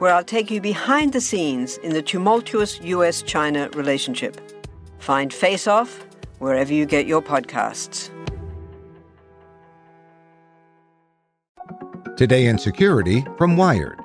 where I'll take you behind the scenes in the tumultuous US China relationship. Find Face Off wherever you get your podcasts. Today in Security from Wired.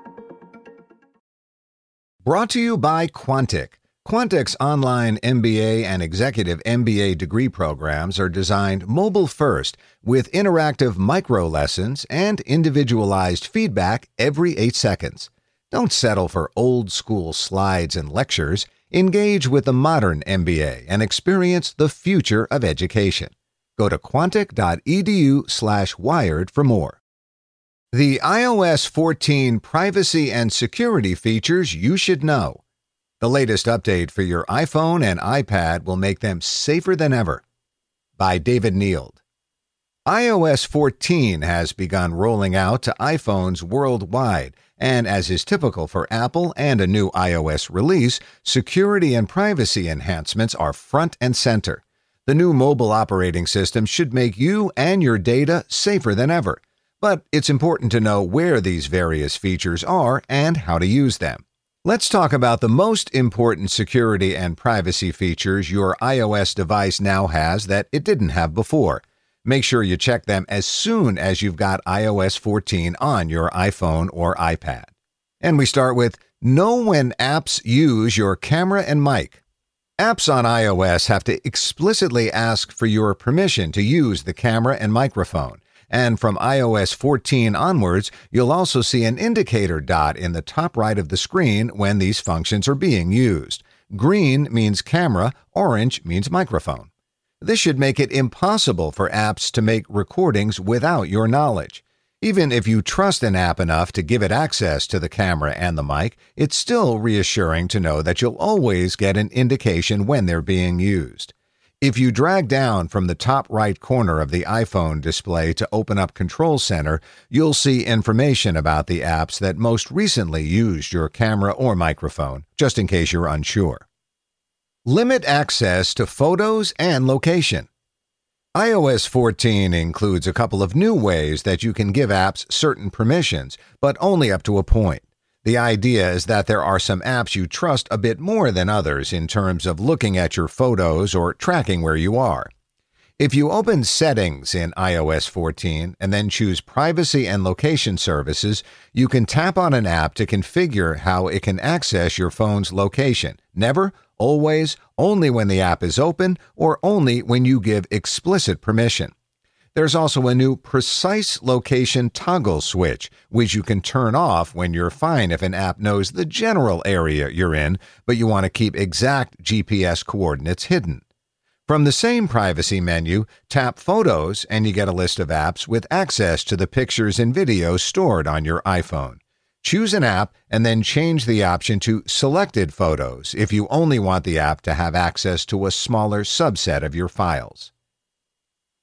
Brought to you by Quantic. Quantic's online MBA and executive MBA degree programs are designed mobile first with interactive micro lessons and individualized feedback every eight seconds. Don't settle for old school slides and lectures. Engage with the modern MBA and experience the future of education. Go to quantic.edu/wired for more. The iOS 14 privacy and security features you should know. The latest update for your iPhone and iPad will make them safer than ever. By David Neild. iOS 14 has begun rolling out to iPhones worldwide, and as is typical for Apple and a new iOS release, security and privacy enhancements are front and center. The new mobile operating system should make you and your data safer than ever. But it's important to know where these various features are and how to use them. Let's talk about the most important security and privacy features your iOS device now has that it didn't have before. Make sure you check them as soon as you've got iOS 14 on your iPhone or iPad. And we start with Know when apps use your camera and mic. Apps on iOS have to explicitly ask for your permission to use the camera and microphone. And from iOS 14 onwards, you'll also see an indicator dot in the top right of the screen when these functions are being used. Green means camera, orange means microphone. This should make it impossible for apps to make recordings without your knowledge. Even if you trust an app enough to give it access to the camera and the mic, it's still reassuring to know that you'll always get an indication when they're being used. If you drag down from the top right corner of the iPhone display to open up Control Center, you'll see information about the apps that most recently used your camera or microphone, just in case you're unsure. Limit access to photos and location. iOS 14 includes a couple of new ways that you can give apps certain permissions, but only up to a point. The idea is that there are some apps you trust a bit more than others in terms of looking at your photos or tracking where you are. If you open Settings in iOS 14 and then choose Privacy and Location Services, you can tap on an app to configure how it can access your phone's location. Never, always, only when the app is open, or only when you give explicit permission. There's also a new precise location toggle switch, which you can turn off when you're fine if an app knows the general area you're in, but you want to keep exact GPS coordinates hidden. From the same privacy menu, tap Photos and you get a list of apps with access to the pictures and videos stored on your iPhone. Choose an app and then change the option to Selected Photos if you only want the app to have access to a smaller subset of your files.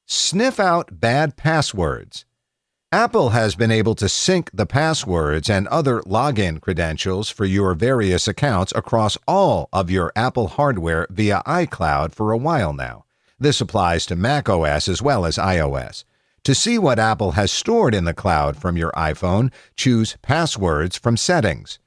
Sniff out bad passwords. Apple has been able to sync the passwords and other login credentials for your various accounts across all of your Apple hardware via iCloud for a while now. This applies to macOS as well as iOS. To see what Apple has stored in the cloud from your iPhone, choose Passwords from Settings.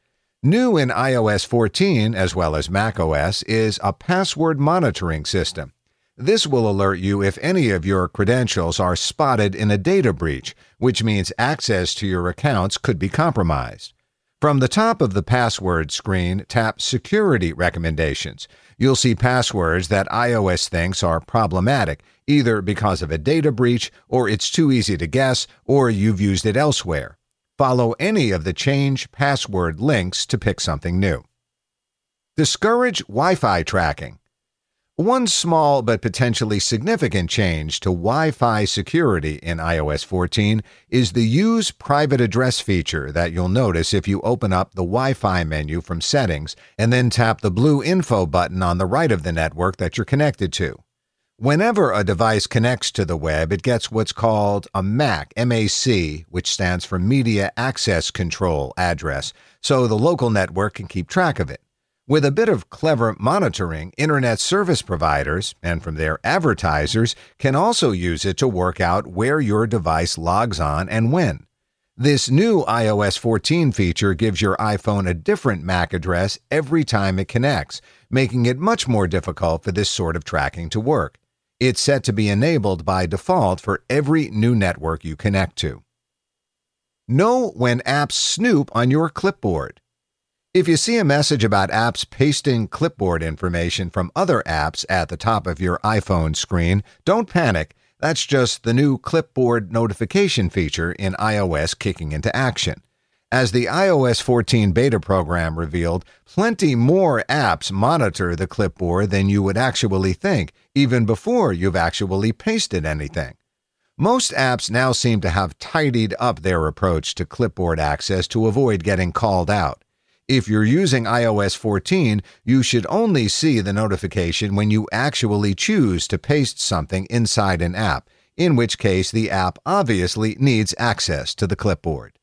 New in iOS 14 as well as macOS is a password monitoring system. This will alert you if any of your credentials are spotted in a data breach, which means access to your accounts could be compromised. From the top of the password screen, tap Security Recommendations. You'll see passwords that iOS thinks are problematic, either because of a data breach, or it's too easy to guess, or you've used it elsewhere. Follow any of the change password links to pick something new. Discourage Wi Fi tracking. One small but potentially significant change to Wi Fi security in iOS 14 is the Use Private Address feature that you'll notice if you open up the Wi Fi menu from Settings and then tap the blue Info button on the right of the network that you're connected to. Whenever a device connects to the web, it gets what's called a MAC, MAC, which stands for Media Access Control address, so the local network can keep track of it. With a bit of clever monitoring, internet service providers, and from their advertisers, can also use it to work out where your device logs on and when. This new iOS 14 feature gives your iPhone a different MAC address every time it connects, making it much more difficult for this sort of tracking to work. It's set to be enabled by default for every new network you connect to. Know when apps snoop on your clipboard. If you see a message about apps pasting clipboard information from other apps at the top of your iPhone screen, don't panic. That's just the new clipboard notification feature in iOS kicking into action. As the iOS 14 beta program revealed, plenty more apps monitor the clipboard than you would actually think, even before you've actually pasted anything. Most apps now seem to have tidied up their approach to clipboard access to avoid getting called out. If you're using iOS 14, you should only see the notification when you actually choose to paste something inside an app, in which case the app obviously needs access to the clipboard.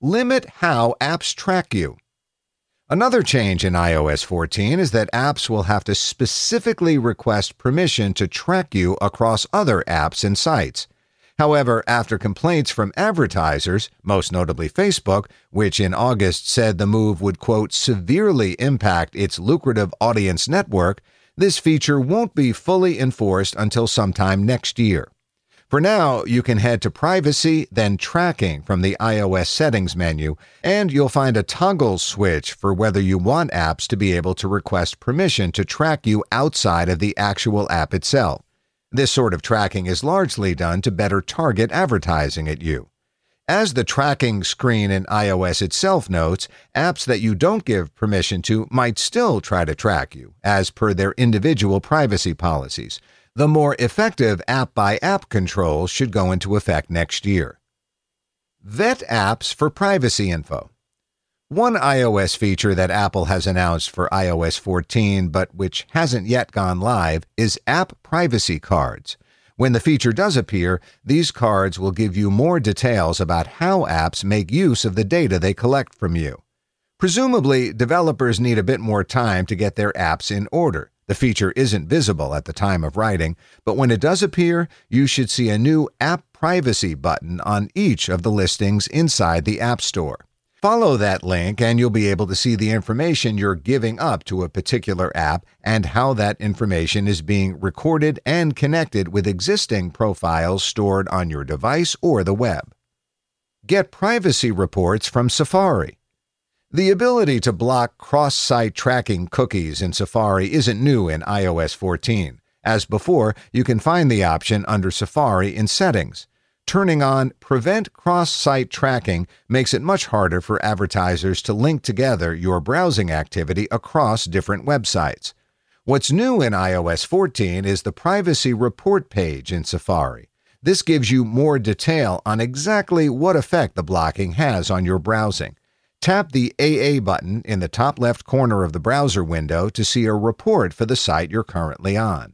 Limit how apps track you. Another change in iOS 14 is that apps will have to specifically request permission to track you across other apps and sites. However, after complaints from advertisers, most notably Facebook, which in August said the move would, quote, severely impact its lucrative audience network, this feature won't be fully enforced until sometime next year. For now, you can head to Privacy, then Tracking from the iOS settings menu, and you'll find a toggle switch for whether you want apps to be able to request permission to track you outside of the actual app itself. This sort of tracking is largely done to better target advertising at you. As the tracking screen in iOS itself notes, apps that you don't give permission to might still try to track you, as per their individual privacy policies. The more effective app by app controls should go into effect next year. Vet apps for privacy info. One iOS feature that Apple has announced for iOS 14, but which hasn't yet gone live, is App Privacy Cards. When the feature does appear, these cards will give you more details about how apps make use of the data they collect from you. Presumably, developers need a bit more time to get their apps in order. The feature isn't visible at the time of writing, but when it does appear, you should see a new App Privacy button on each of the listings inside the App Store. Follow that link and you'll be able to see the information you're giving up to a particular app and how that information is being recorded and connected with existing profiles stored on your device or the web. Get privacy reports from Safari. The ability to block cross site tracking cookies in Safari isn't new in iOS 14. As before, you can find the option under Safari in Settings. Turning on Prevent Cross Site Tracking makes it much harder for advertisers to link together your browsing activity across different websites. What's new in iOS 14 is the Privacy Report page in Safari. This gives you more detail on exactly what effect the blocking has on your browsing. Tap the AA button in the top left corner of the browser window to see a report for the site you're currently on.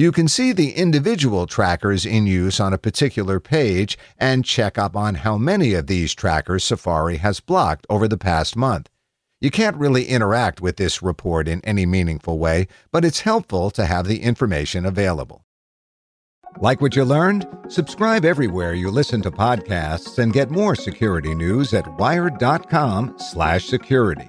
You can see the individual trackers in use on a particular page and check up on how many of these trackers Safari has blocked over the past month. You can't really interact with this report in any meaningful way, but it's helpful to have the information available. Like what you learned? Subscribe everywhere you listen to podcasts and get more security news at wired.com/security.